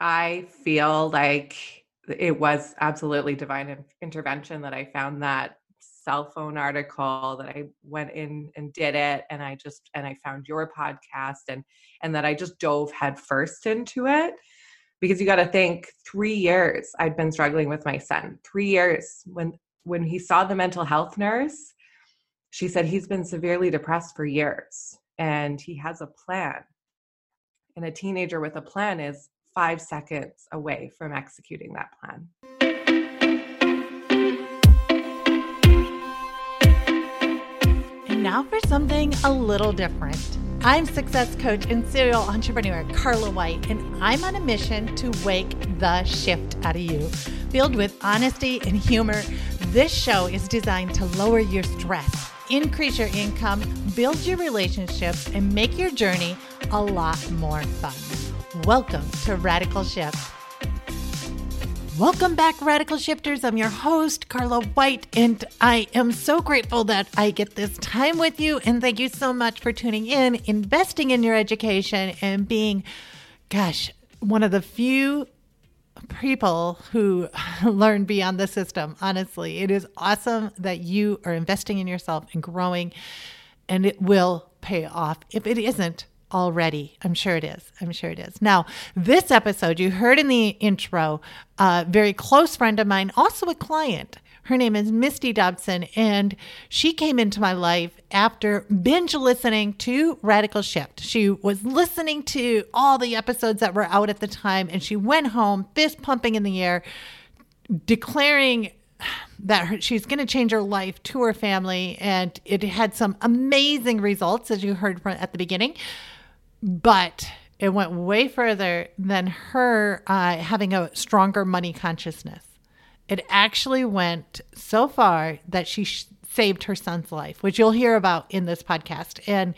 I feel like it was absolutely divine intervention that I found that cell phone article that I went in and did it and I just and I found your podcast and and that I just dove headfirst into it. Because you got to think 3 years I'd been struggling with my son. 3 years when when he saw the mental health nurse she said he's been severely depressed for years and he has a plan. And a teenager with a plan is five seconds away from executing that plan. And now for something a little different. I'm success coach and serial entrepreneur Carla White, and I'm on a mission to wake the shift out of you. Filled with honesty and humor, this show is designed to lower your stress, increase your income, build your relationships, and make your journey a lot more fun. Welcome to Radical Shift. Welcome back, Radical Shifters. I'm your host, Carla White, and I am so grateful that I get this time with you. And thank you so much for tuning in, investing in your education, and being, gosh, one of the few people who learn beyond the system. Honestly, it is awesome that you are investing in yourself and growing, and it will pay off. If it isn't, already. I'm sure it is. I'm sure it is. Now, this episode, you heard in the intro, a very close friend of mine, also a client. Her name is Misty Dobson, and she came into my life after binge listening to Radical Shift. She was listening to all the episodes that were out at the time, and she went home, fist pumping in the air, declaring that her, she's going to change her life to her family. And it had some amazing results, as you heard from at the beginning. But it went way further than her uh, having a stronger money consciousness. It actually went so far that she sh- saved her son's life, which you'll hear about in this podcast. And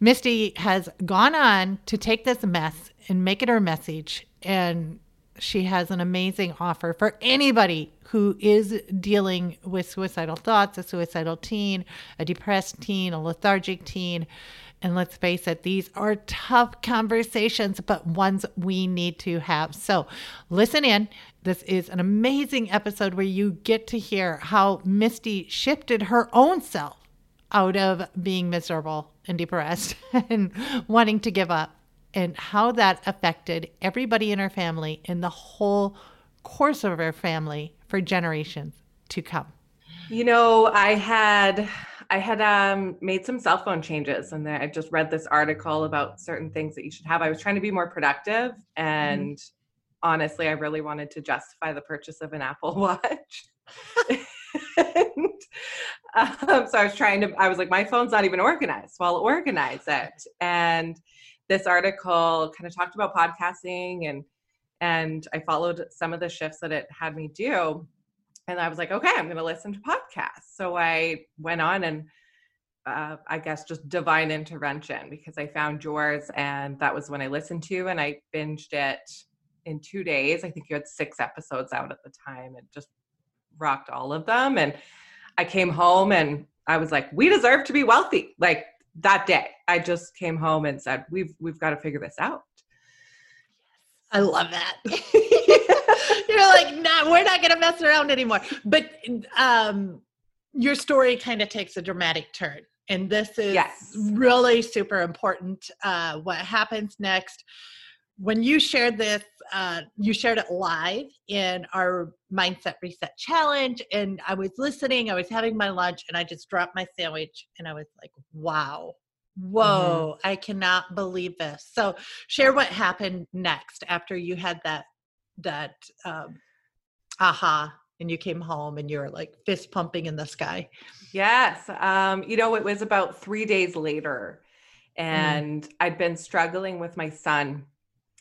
Misty has gone on to take this mess and make it her message. And she has an amazing offer for anybody who is dealing with suicidal thoughts, a suicidal teen, a depressed teen, a lethargic teen. And let's face it, these are tough conversations, but ones we need to have. So listen in. This is an amazing episode where you get to hear how Misty shifted her own self out of being miserable and depressed and wanting to give up, and how that affected everybody in her family and the whole course of her family for generations to come. You know, I had I had um, made some cell phone changes, and I just read this article about certain things that you should have. I was trying to be more productive, mm-hmm. and mm-hmm. honestly, I really wanted to justify the purchase of an Apple Watch. and, um, so I was trying to. I was like, my phone's not even organized. Well, organize it. And this article kind of talked about podcasting, and and I followed some of the shifts that it had me do and I was like, okay, I'm going to listen to podcasts. So I went on and uh, I guess just divine intervention because I found yours and that was when I listened to and I binged it in two days. I think you had six episodes out at the time and just rocked all of them. And I came home and I was like, we deserve to be wealthy. Like that day, I just came home and said, we've we've got to figure this out. I love that. You're like, nah, we're not gonna mess around anymore. But um your story kind of takes a dramatic turn. And this is yes. really super important. Uh, what happens next when you shared this, uh, you shared it live in our Mindset Reset Challenge. And I was listening, I was having my lunch, and I just dropped my sandwich and I was like, wow, whoa, mm-hmm. I cannot believe this. So, share what happened next after you had that that um, aha and you came home and you're like fist pumping in the sky yes um, you know it was about three days later mm. and mm. i'd been struggling with my son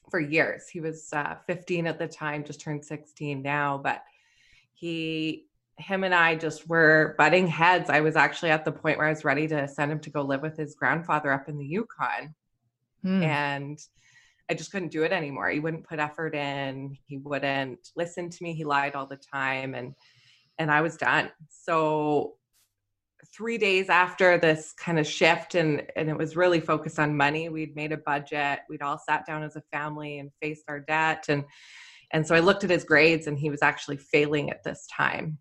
for years he was uh, 15 at the time just turned 16 now but he him and i just were butting heads i was actually at the point where i was ready to send him to go live with his grandfather up in the yukon mm. and I just couldn't do it anymore. He wouldn't put effort in. He wouldn't listen to me. He lied all the time and and I was done. So three days after this kind of shift and and it was really focused on money we'd made a budget we'd all sat down as a family and faced our debt and and so i looked at his grades and he was actually failing at this time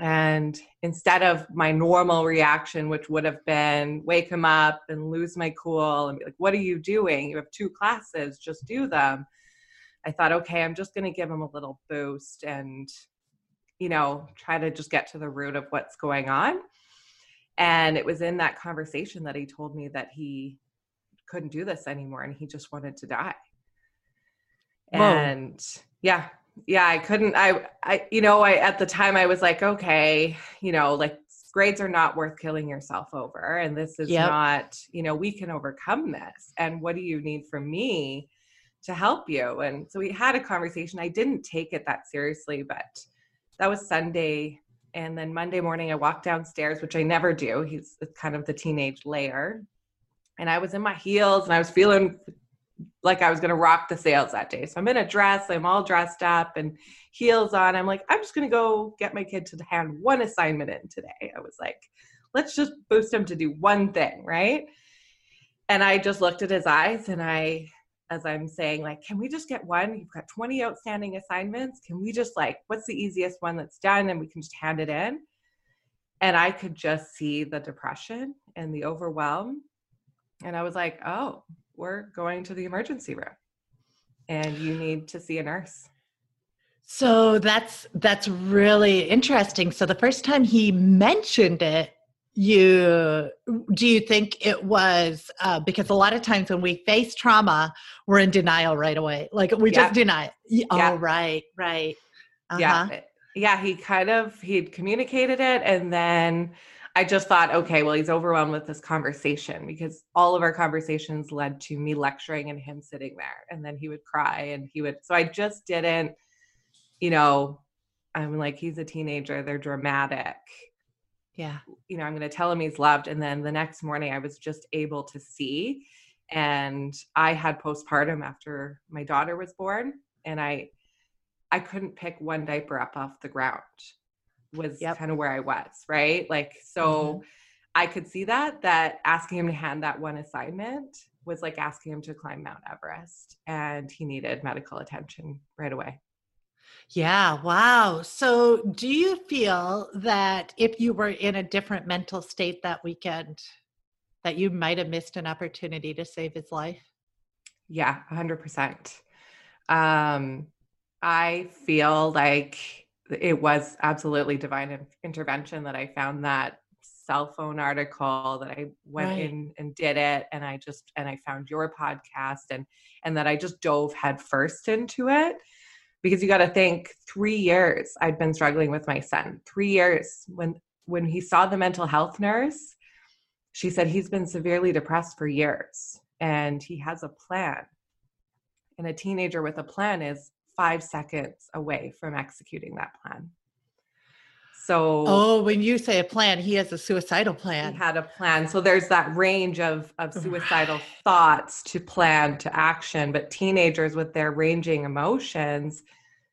and instead of my normal reaction which would have been wake him up and lose my cool and be like what are you doing you have two classes just do them i thought okay i'm just going to give him a little boost and you know try to just get to the root of what's going on and it was in that conversation that he told me that he couldn't do this anymore and he just wanted to die. Whoa. And yeah, yeah, I couldn't I I you know, I at the time I was like, okay, you know, like grades are not worth killing yourself over and this is yep. not, you know, we can overcome this. And what do you need from me to help you? And so we had a conversation. I didn't take it that seriously, but that was Sunday and then Monday morning, I walked downstairs, which I never do. He's kind of the teenage layer. And I was in my heels and I was feeling like I was going to rock the sales that day. So I'm in a dress, I'm all dressed up and heels on. I'm like, I'm just going to go get my kid to hand one assignment in today. I was like, let's just boost him to do one thing, right? And I just looked at his eyes and I as I'm saying, like, can we just get one? You've got 20 outstanding assignments. Can we just like, what's the easiest one that's done? And we can just hand it in. And I could just see the depression and the overwhelm. And I was like, oh, we're going to the emergency room and you need to see a nurse. So that's that's really interesting. So the first time he mentioned it, you do you think it was uh, because a lot of times when we face trauma we're in denial right away like we yeah. just deny it oh yeah. right right uh-huh. yeah yeah he kind of he'd communicated it and then i just thought okay well he's overwhelmed with this conversation because all of our conversations led to me lecturing and him sitting there and then he would cry and he would so i just didn't you know i'm like he's a teenager they're dramatic. Yeah. You know i'm going to tell him he's loved and then the next morning i was just able to see and i had postpartum after my daughter was born and i i couldn't pick one diaper up off the ground was yep. kind of where i was right like so mm-hmm. i could see that that asking him to hand that one assignment was like asking him to climb mount everest and he needed medical attention right away yeah, wow. So, do you feel that if you were in a different mental state that weekend, that you might have missed an opportunity to save his life? Yeah, 100%. Um, I feel like it was absolutely divine intervention that I found that cell phone article that I went right. in and did it and I just and I found your podcast and and that I just dove headfirst into it because you got to think 3 years I'd been struggling with my son. 3 years when when he saw the mental health nurse, she said he's been severely depressed for years and he has a plan. And a teenager with a plan is 5 seconds away from executing that plan. So Oh, when you say a plan, he has a suicidal plan. He had a plan. So there's that range of of suicidal right. thoughts to plan to action, but teenagers with their ranging emotions,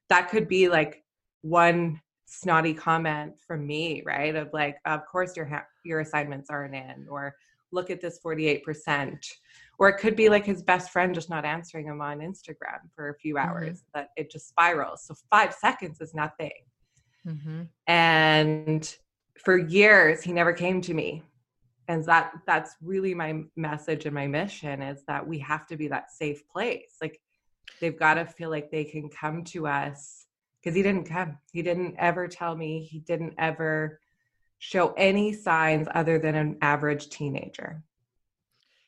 that could be like one snotty comment from me, right? Of like, of course your ha- your assignments aren't in or look at this 48%. Or it could be like his best friend just not answering him on Instagram for a few mm-hmm. hours, mm-hmm. that it just spirals. So 5 seconds is nothing Mm-hmm. And for years, he never came to me. And that that's really my message and my mission is that we have to be that safe place. Like they've got to feel like they can come to us because he didn't come. He didn't ever tell me. He didn't ever show any signs other than an average teenager.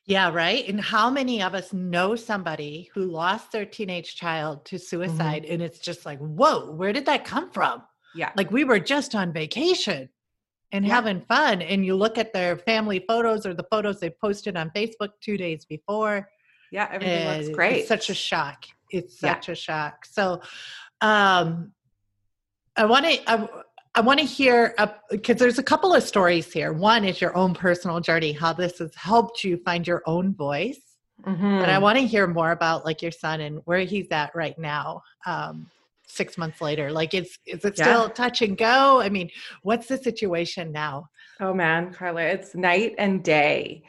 Yeah, right. And how many of us know somebody who lost their teenage child to mm-hmm. suicide? Mm-hmm. And it's just like, whoa, where did that come from? Yeah. Like we were just on vacation and yeah. having fun. And you look at their family photos or the photos they posted on Facebook two days before. Yeah, everything looks great. It's such a shock. It's such yeah. a shock. So um I want to I, I want to hear because there's a couple of stories here. One is your own personal journey, how this has helped you find your own voice. Mm-hmm. But I want to hear more about like your son and where he's at right now. Um, six months later like is is it still yeah. touch and go i mean what's the situation now Oh man, Carla, it's night and day.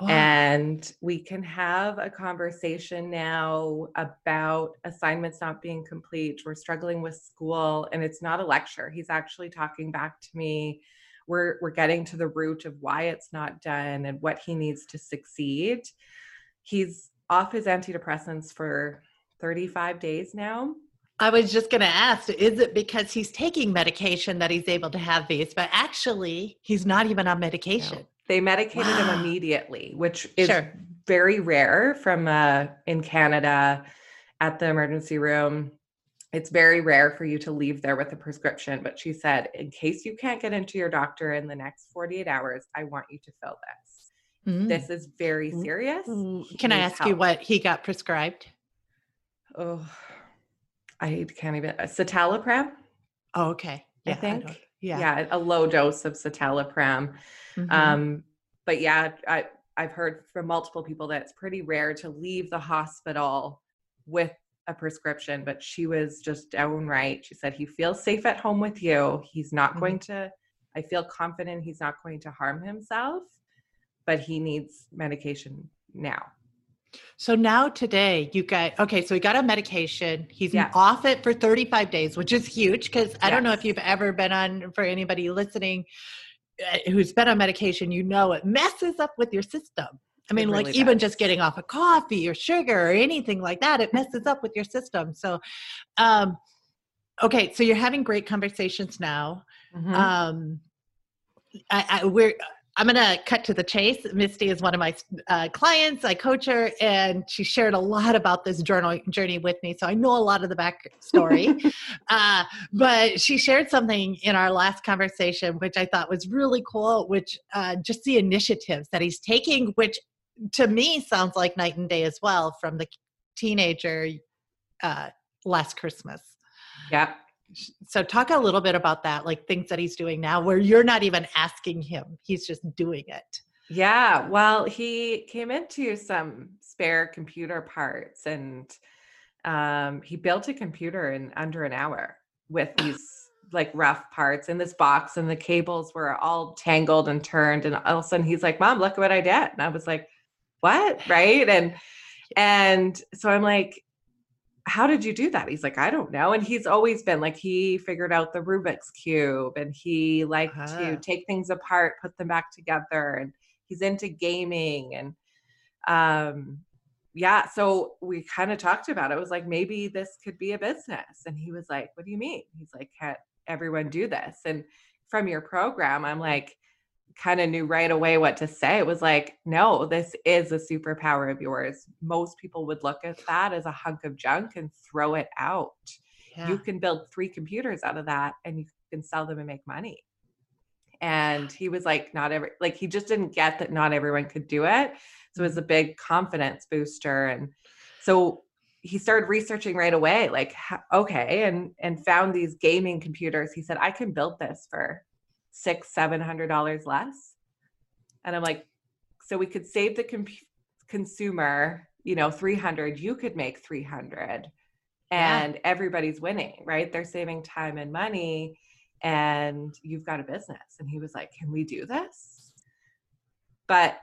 Oh. And we can have a conversation now about assignments not being complete. We're struggling with school, and it's not a lecture. He's actually talking back to me. We're, we're getting to the root of why it's not done and what he needs to succeed. He's off his antidepressants for 35 days now. I was just going to ask is it because he's taking medication that he's able to have these, but actually he's not even on medication? No. They medicated wow. him immediately, which is sure. very rare from uh, in Canada at the emergency room. It's very rare for you to leave there with a prescription, but she said, in case you can't get into your doctor in the next 48 hours, I want you to fill this. Mm. This is very serious. Can I ask help. you what he got prescribed? Oh, I can't even uh, citalopram. Oh, okay. Yeah, I think. I yeah. Yeah, a low dose of citalopram. Mm-hmm. Um, but yeah, I I've heard from multiple people that it's pretty rare to leave the hospital with a prescription, but she was just downright. She said he feels safe at home with you. He's not mm-hmm. going to I feel confident he's not going to harm himself, but he needs medication now. So now today you got okay, so he got a medication. He's yes. off it for 35 days, which is huge because I yes. don't know if you've ever been on for anybody listening uh, who's been on medication, you know it messes up with your system. I mean, really like does. even just getting off of coffee or sugar or anything like that, it messes up with your system. So um okay, so you're having great conversations now. Mm-hmm. Um I, I we're I'm going to cut to the chase. Misty is one of my uh, clients. I coach her, and she shared a lot about this journal journey with me. So I know a lot of the backstory. uh, but she shared something in our last conversation, which I thought was really cool, which uh, just the initiatives that he's taking, which to me sounds like night and day as well from the teenager uh, last Christmas. Yeah so talk a little bit about that like things that he's doing now where you're not even asking him he's just doing it. Yeah well he came into some spare computer parts and um, he built a computer in under an hour with these like rough parts in this box and the cables were all tangled and turned and all of a sudden he's like mom look what i did. And i was like what? Right? And and so i'm like how did you do that? He's like, I don't know. And he's always been like, he figured out the Rubik's Cube and he liked uh-huh. to take things apart, put them back together. And he's into gaming. And um, yeah, so we kind of talked about it. it. was like, maybe this could be a business. And he was like, What do you mean? He's like, Can't everyone do this? And from your program, I'm like, kind of knew right away what to say. It was like, no, this is a superpower of yours. Most people would look at that as a hunk of junk and throw it out. Yeah. You can build three computers out of that and you can sell them and make money. And he was like, not every, like, he just didn't get that not everyone could do it. So it was a mm. big confidence booster. And so he started researching right away, like, okay, and, and found these gaming computers. He said, I can build this for six, seven hundred dollars less. And I'm like, so we could save the comp- consumer, you know, 300, you could make 300 and yeah. everybody's winning, right? They're saving time and money and you've got a business. And he was like, can we do this? But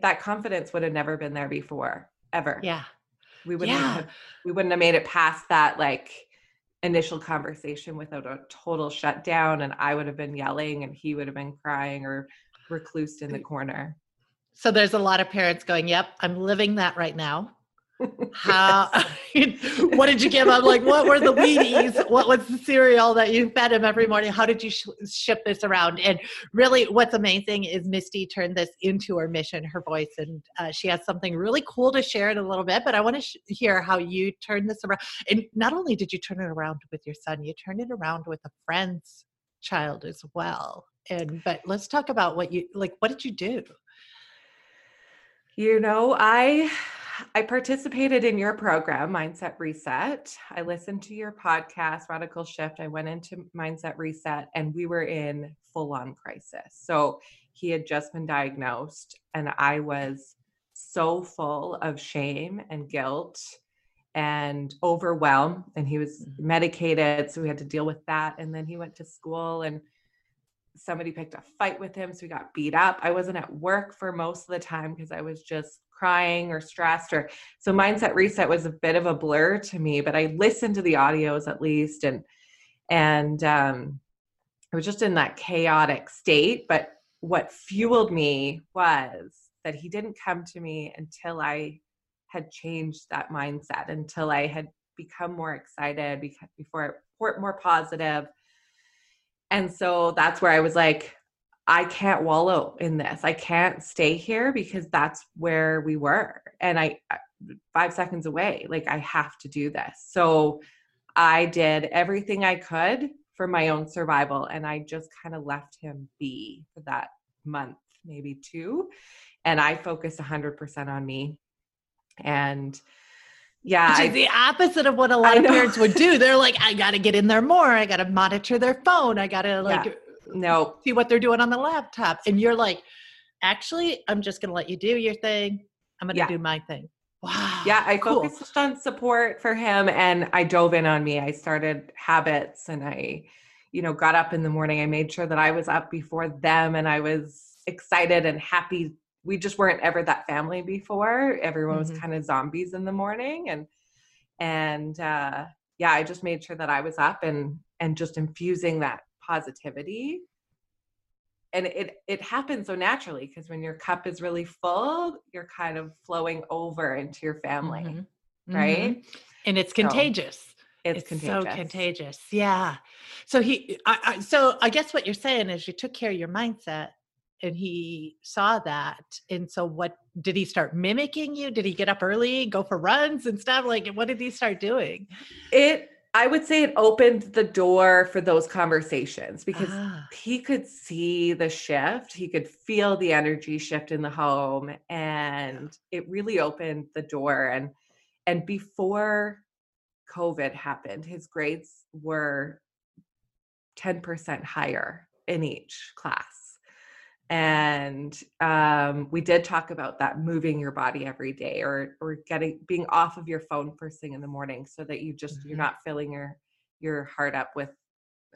that confidence would have never been there before, ever. Yeah. We wouldn't yeah. have, we wouldn't have made it past that like initial conversation without a total shutdown and I would have been yelling and he would have been crying or reclused in the mm. corner. So there's a lot of parents going, "Yep, I'm living that right now." How? what did you give him? Like, what were the Wheaties? What was the cereal that you fed him every morning? How did you sh- ship this around? And really, what's amazing is Misty turned this into her mission, her voice, and uh, she has something really cool to share in a little bit. But I want to sh- hear how you turned this around. And not only did you turn it around with your son, you turned it around with a friend's child as well. And but let's talk about what you like. What did you do? You know, I I participated in your program, Mindset Reset. I listened to your podcast, Radical Shift. I went into Mindset Reset and we were in full on crisis. So he had just been diagnosed, and I was so full of shame and guilt and overwhelmed. And he was mm-hmm. medicated. So we had to deal with that. And then he went to school and somebody picked a fight with him so he got beat up i wasn't at work for most of the time because i was just crying or stressed or so mindset reset was a bit of a blur to me but i listened to the audios at least and and um i was just in that chaotic state but what fueled me was that he didn't come to me until i had changed that mindset until i had become more excited before more positive. And so that's where i was like I can't wallow in this. I can't stay here because that's where we were. And I, five seconds away, like I have to do this. So I did everything I could for my own survival. And I just kind of left him be for that month, maybe two. And I focused 100% on me. And yeah. Which is the opposite of what a lot of parents would do. They're like, I got to get in there more. I got to monitor their phone. I got to like. Yeah no. see what they're doing on the laptop and you're like actually i'm just going to let you do your thing. I'm going to yeah. do my thing. Wow yeah i cool. focused on support for him and i dove in on me. I started habits and i you know got up in the morning. I made sure that i was up before them and i was excited and happy. We just weren't ever that family before. Everyone was mm-hmm. kind of zombies in the morning and and uh yeah i just made sure that i was up and and just infusing that positivity. And it it happens so naturally because when your cup is really full you're kind of flowing over into your family mm-hmm. right? Mm-hmm. and it's contagious. so it's, it's contagious. so contagious. yeah. So he I, I, so i guess what you're saying is you took care of your mindset and he saw that. And so what did he start mimicking you? Did he get up early go for runs and stuff? Like what did he start doing? It I would say it opened the door for those conversations because ah. he could see the shift. He could feel the energy shift in the home and it really opened the door and and before COVID happened, his grades were 10% higher in each class and um, we did talk about that moving your body every day or or getting being off of your phone first thing in the morning so that you just mm-hmm. you're not filling your your heart up with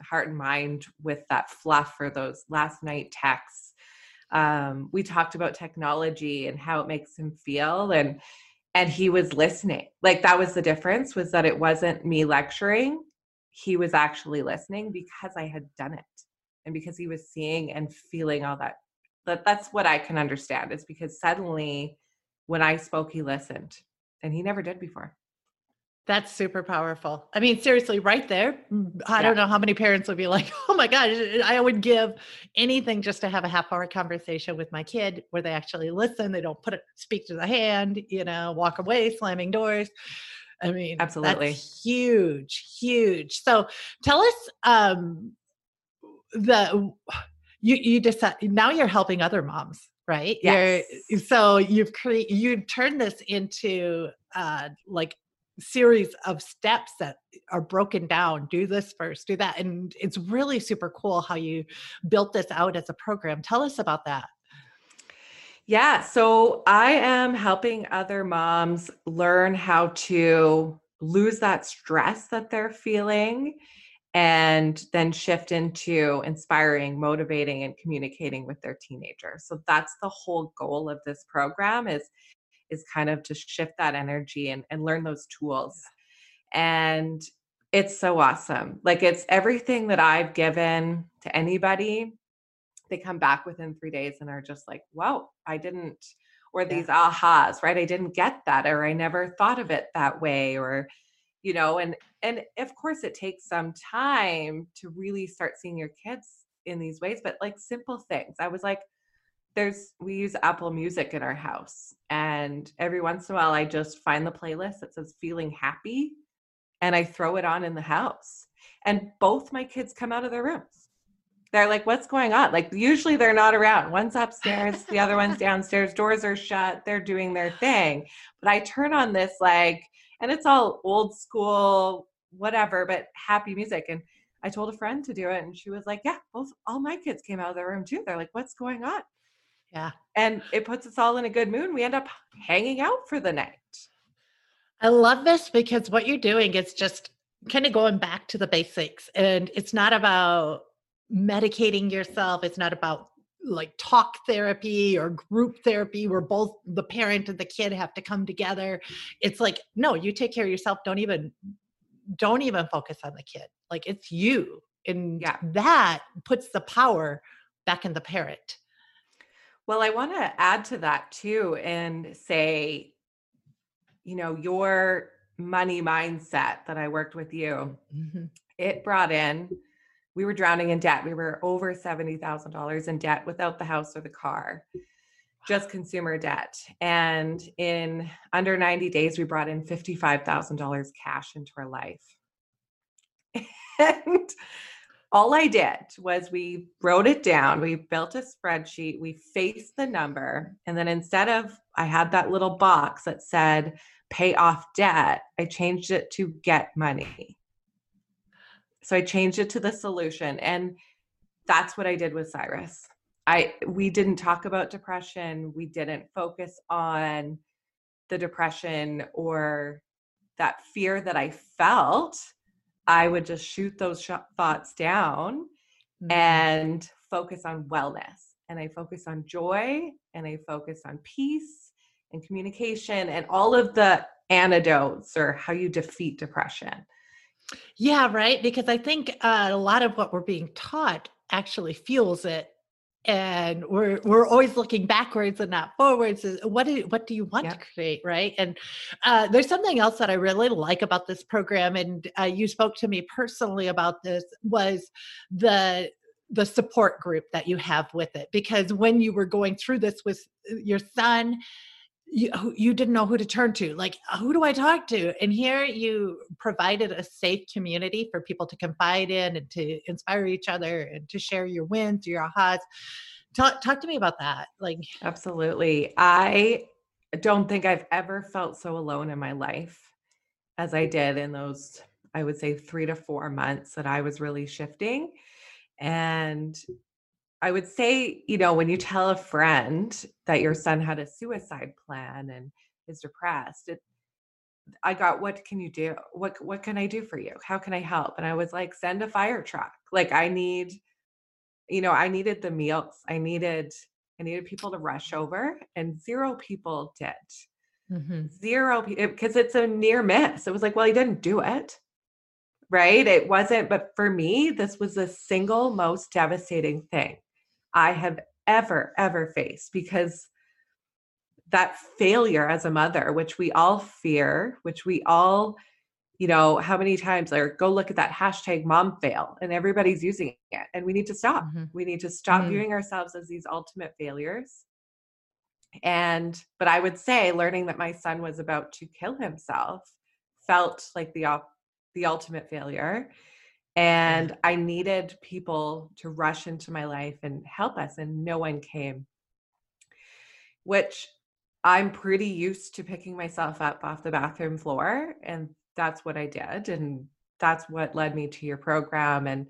heart and mind with that fluff or those last night texts. Um, we talked about technology and how it makes him feel and and he was listening. Like that was the difference was that it wasn't me lecturing. He was actually listening because i had done it and because he was seeing and feeling all that that that's what i can understand is because suddenly when i spoke he listened and he never did before that's super powerful. I mean, seriously, right there. Mm, I yeah. don't know how many parents would be like, oh my gosh, eh, eh, I would give anything just to have a half hour conversation with my kid where they actually listen. They don't put it, speak to the hand, you know, walk away, slamming doors. I mean, absolutely huge, huge. So tell us, um, the you you decide now you're helping other moms right? Yes. You're, so you've created you've turned this into uh like series of steps that are broken down do this first do that and it's really super cool how you built this out as a program. Tell us about that. Yeah so i am helping other moms learn how to lose that stress that they're feeling and then shift into inspiring motivating and communicating with their teenagers so that's the whole goal of this program is is kind of to shift that energy and, and learn those tools. And it's so awesome. Like it's everything that i've given to anybody they come back within three days and are just like wow i didn't or these yeah. ahas right? I didn't get that or i never thought of it that way or you know and and of course it takes some time to really start seeing your kids in these ways but like simple things. I was like there's we use apple music in our house and every once in a while i just find the playlist that says feeling happy and i throw it on in the house and both my kids come out of their rooms. They're like what's going on? Like usually they're not around. One's upstairs the other one's downstairs doors are shut they're doing their thing but i turn on this like and it's all old school whatever but happy music and i told a friend to do it and she was like yeah both all my kids came out of their room too. They're like what's going on? Yeah. And it puts us all in a good mood we end up hanging out for the night. I love this because what you're doing is just kind of going back to the basics and it's not about medicating yourself. It's not about like talk therapy or group therapy where both the parent and the kid have to come together. It's like, no, you take care of yourself. Don't even don't even focus on the kid. Like it's you. And yeah. that puts the power back in the parent. Well, I want to add to that too and say, you know, your money mindset that I worked with you, mm-hmm. it brought in, we were drowning in debt. We were over $70,000 in debt without the house or the car, just consumer debt. And in under 90 days, we brought in $55,000 cash into our life. and all I did was we wrote it down, we built a spreadsheet, we faced the number, and then instead of I had that little box that said pay off debt, I changed it to get money. So I changed it to the solution and that's what I did with Cyrus. I we didn't talk about depression, we didn't focus on the depression or that fear that I felt I would just shoot those sh- thoughts down mm-hmm. and focus on wellness. And I focus on joy and I focus on peace and communication and all of the antidotes or how you defeat depression. Yeah, right. Because I think uh, a lot of what we're being taught actually fuels it and we're we're always looking backwards and not forwards what do what do you want to create right and uh, there's something else that i really like about this program and uh, you spoke to me personally about this was the the support group that you have with it because when you were going through this with uh, your son you, you didn't know who to turn to like uh, who do i talk to? And here you provided a safe community for people to confide in and to inspire each other and to share your wins your ahas. Talk, talk to me about that like absolutely. I don't think i've ever felt so alone in my life as i did in those i would say three to four months that i was really shifting. And I would say, you know, when you tell a friend that your son had a suicide plan and is depressed, it, I got, what can you do? What what can I do for you? How can I help? And I was like, send a fire truck. Like I need, you know, I needed the meals. I needed, I needed people to rush over, and zero people did. Mm-hmm. Zero because it's a near miss. It was like, well, he didn't do it right? It wasn't, but for me, this was the single most devastating thing. I have ever, ever faced because that failure as a mother, which we all fear, which we all, you know, how many times or go look at that hashtag mom fail and everybody's using it. And we need to stop. Mm-hmm. We need to stop mm-hmm. viewing ourselves as these ultimate failures. And, but I would say learning that my son was about to kill himself felt like the, the ultimate failure and I needed people to rush into my life and help us, and no one came. Which I'm pretty used to picking myself up off the bathroom floor, and that's what I did. And that's what led me to your program. And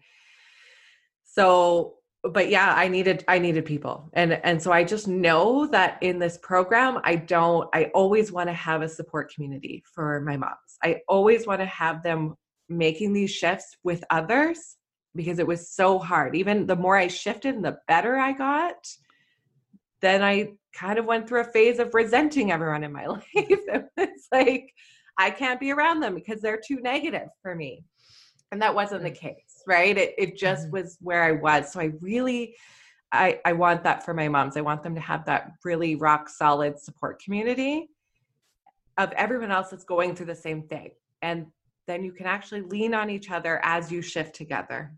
so, but yeah, I needed I needed people. And and so I just know that in this program, I don't I always want to have a support community for my moms. I always want to have them making these shifts with others because it was so hard. Even the more I shifted and the better I got, then I kind of went through a phase of resenting everyone in my life. it's like I can't be around them because they're too negative for me. And that wasn't the case, right? It it just mm-hmm. was where I was. So I really I I want that for my moms. I want them to have that really rock solid support community of everyone else that's going through the same thing. And then you can actually lean on each other as you shift together.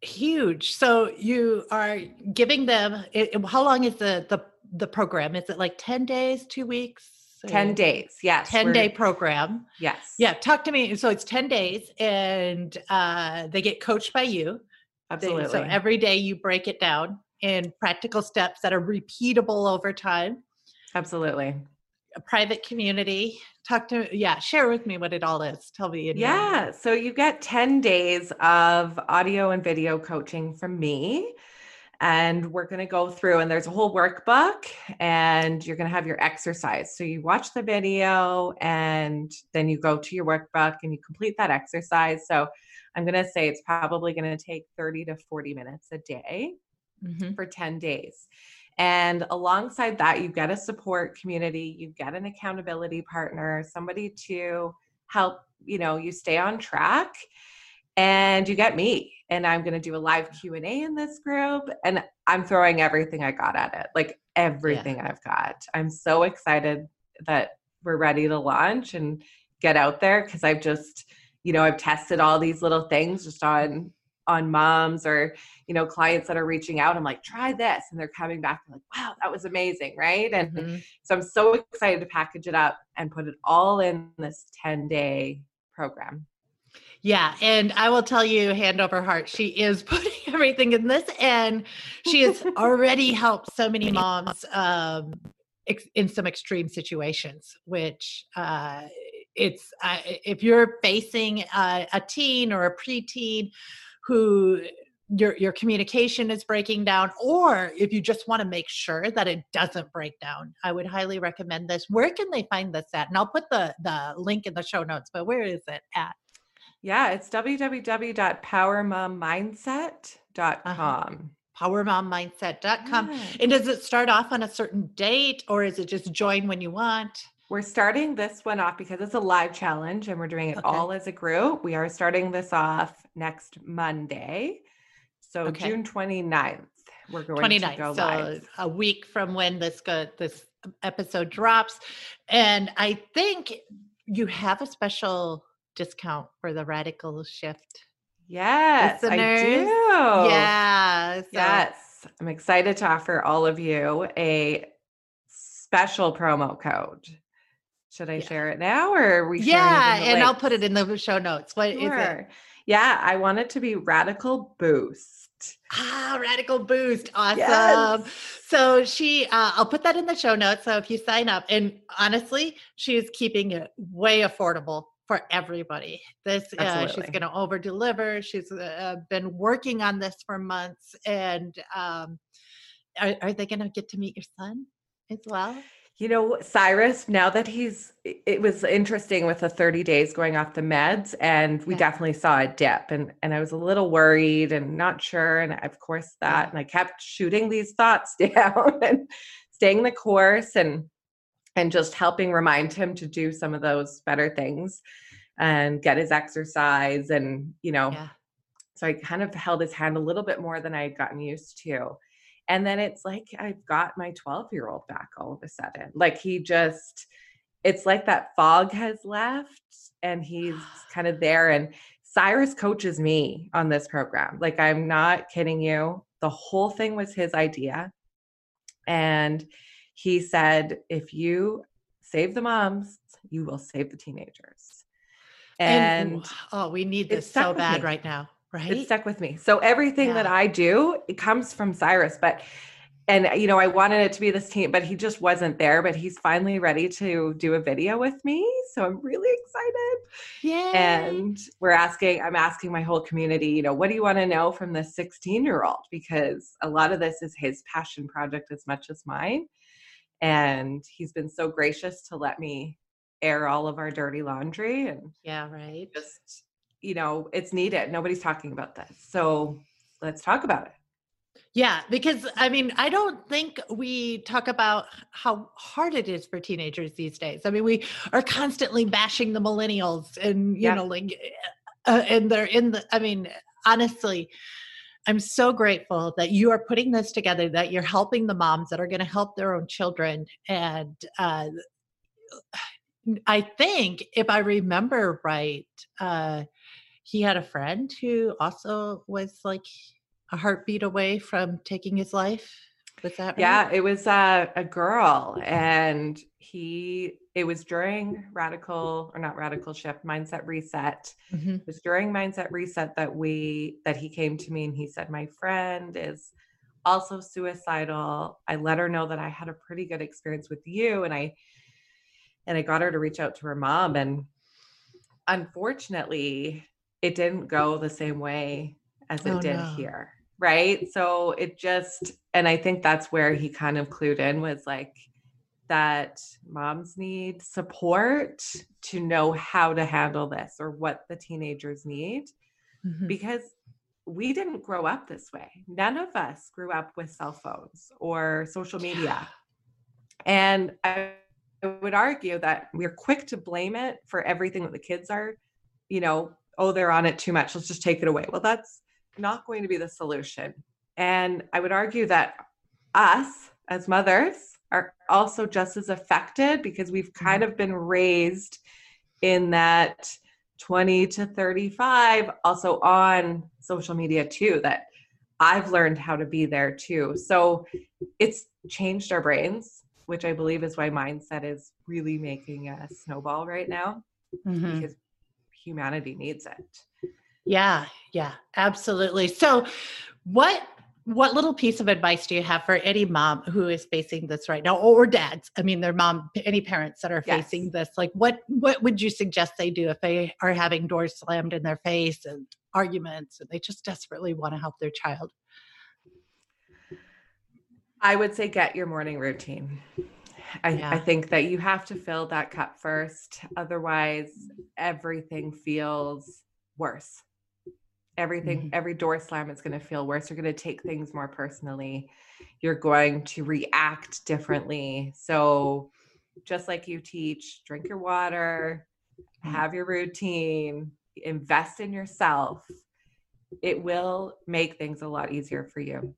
Huge. So you are giving them it, how long is the the the program? Is it like 10 days 2 weeks? 10 days yes 10 day program? Yes. Yeah talk to me so it's 10 days and uh they get coached by you. Absolutely they, so every day you break it down in practical steps that are repeatable over time. Absolutely a private community talk to yeah share with me what it all is. Tell me yeah so you get 10 days of audio and video coaching from me and we're going to go through and there's a whole workbook and you're going to have your exercise. So you watch the video and then you go to your workbook and you complete that exercise. So i'm going to say it's probably going to take 30 to 40 minutes a day mm-hmm. for 10 days and alongside that you get a support community you get an accountability partner somebody to help you know you stay on track and you get me and i'm going to do a live q&a in this group and i'm throwing everything i got at it like everything yeah. i've got i'm so excited that we're ready to launch and get out there because i've just you know i've tested all these little things just on on moms or you know clients that are reaching out i'm like try this and they're coming back like wow that was amazing right and mm-hmm. so i'm so excited to package it up and put it all in this 10 day program yeah. And I will tell you, hand over heart, she is putting everything in this. And she has already helped so many moms um, ex- in some extreme situations, which uh, it's, uh, if you're facing a, a teen or a preteen who your your communication is breaking down or if you just want to make sure that it doesn't break down i would highly recommend this where can they find this at and i'll put the the link in the show notes but where is it at yeah, it's www.powermommindset.com. Uh-huh. Powermommindset.com. Yeah. And does it start off on a certain date or is it just join when you want? We're starting this one off because it's a live challenge and we're doing it okay. all as a group. We are starting this off next Monday. So okay. June 29th, we're going 29th, to go so live. A week from when this go, this episode drops. And I think you have a special discount for the radical shift. Yes, listeners. I do. Yeah. So. Yes. I'm excited to offer all of you a special promo code. Should I yeah. share it now or we Yeah, and links? I'll put it in the show notes. What sure. is it? Yeah, I want it to be Radical Boost. Ah, Radical Boost. Awesome. Yes. So she, uh, I'll put that in the show notes. So if you sign up, and honestly, she's keeping it way affordable for everybody. This uh, she's going to over deliver. She's uh, been working on this for months, and um, are, are they going to get to meet your son as well? You know, Cyrus, now that he's, it was interesting with the 30 days going off the meds, and we yeah. definitely saw a dip. And, and I was a little worried and not sure. And of course, that, yeah. and I kept shooting these thoughts down and staying the course. And and just helping remind him to do some of those better things and get his exercise and you know yeah. so i kind of held his hand a little bit more than i had gotten used to and then it's like i've got my 12 year old back all of a sudden. Like he just it's like that fog has left and he's kind of there and cyrus coaches me on this program. Like i'm not kidding you. The whole thing was his idea. And he said, if you save the moms, you will save the teenagers. And, and oh, we need this so bad me. right now, right? It stuck with me. So everything yeah. that I do, it comes from Cyrus, but and you know, I wanted it to be this team, but he just wasn't there. But he's finally ready to do a video with me. So I'm really excited. Yeah. And we're asking, I'm asking my whole community, you know, what do you want to know from this 16 year old? Because a lot of this is his passion project as much as mine and he's been so gracious to let me air all of our dirty laundry and yeah right just you know it's needed nobody's talking about this so let's talk about it yeah because i mean i don't think we talk about how hard it is for teenagers these days i mean we are constantly bashing the millennials and you yeah. know like uh, and they're in the i mean honestly I'm so grateful that you are putting this together, that you're helping the moms that are going to help their own children. And uh, I think, if I remember right, uh, he had a friend who also was like a heartbeat away from taking his life. Was that right? Yeah, it was uh, a girl, and he it was during radical or not radical shift mindset reset mm-hmm. it was during mindset reset that we that he came to me and he said my friend is also suicidal i let her know that i had a pretty good experience with you and i and i got her to reach out to her mom and unfortunately it didn't go the same way as it oh, did no. here right? So it just, and I think that's where he kind of clued in was like that moms need support to know how to handle this or what the teenagers need mm-hmm. because we didn't grow up this way. None of us grew up with cell phones or social media. And I would argue that we're quick to blame it for everything that the kids are, you know, oh, they're on it too much. Let's just take it away. Well, that's not going to be the solution. And I would argue that us as mothers are also just as affected because we've kind mm-hmm. of been raised in that 20 to 35, also on social media too, that I've learned how to be there too. So it's changed our brains, which I believe is why mindset is really making a snowball right now mm-hmm. because humanity needs it. Yeah, yeah, absolutely. So, what what little piece of advice do you have for any mom who is facing this right now or dads i mean their mom any parents that are yes. facing this like what what would you suggest they do if they are having doors slammed in their face and arguments and they just desperately want to help their child i would say get your morning routine I, yeah. I think that you have to fill that cup first otherwise everything feels worse everything mm-hmm. every door slam is going to feel worse you're going to take things more personally you're going to react differently so just like you teach drink your water mm-hmm. have your routine invest in yourself it will make things a lot easier for you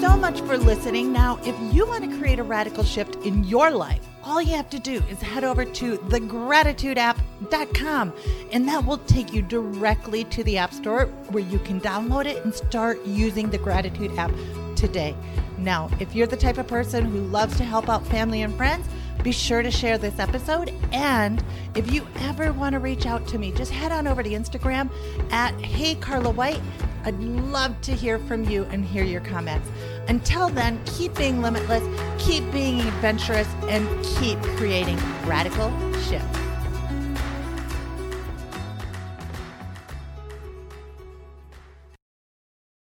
so much for listening. Now, if you want to create a radical shift in your life, all you have to do is head over to thegratitudeapp.com and that will take you directly to the App Store where you can download it and start using the Gratitude app today. Now, if you're the type of person who loves to help out family and friends, be sure to share this episode. And if you ever want to reach out to me, just head on over to Instagram at Hey Carla White. I'd love to hear from you and hear your comments. Until then, keep being limitless, keep being adventurous, and keep creating radical shifts.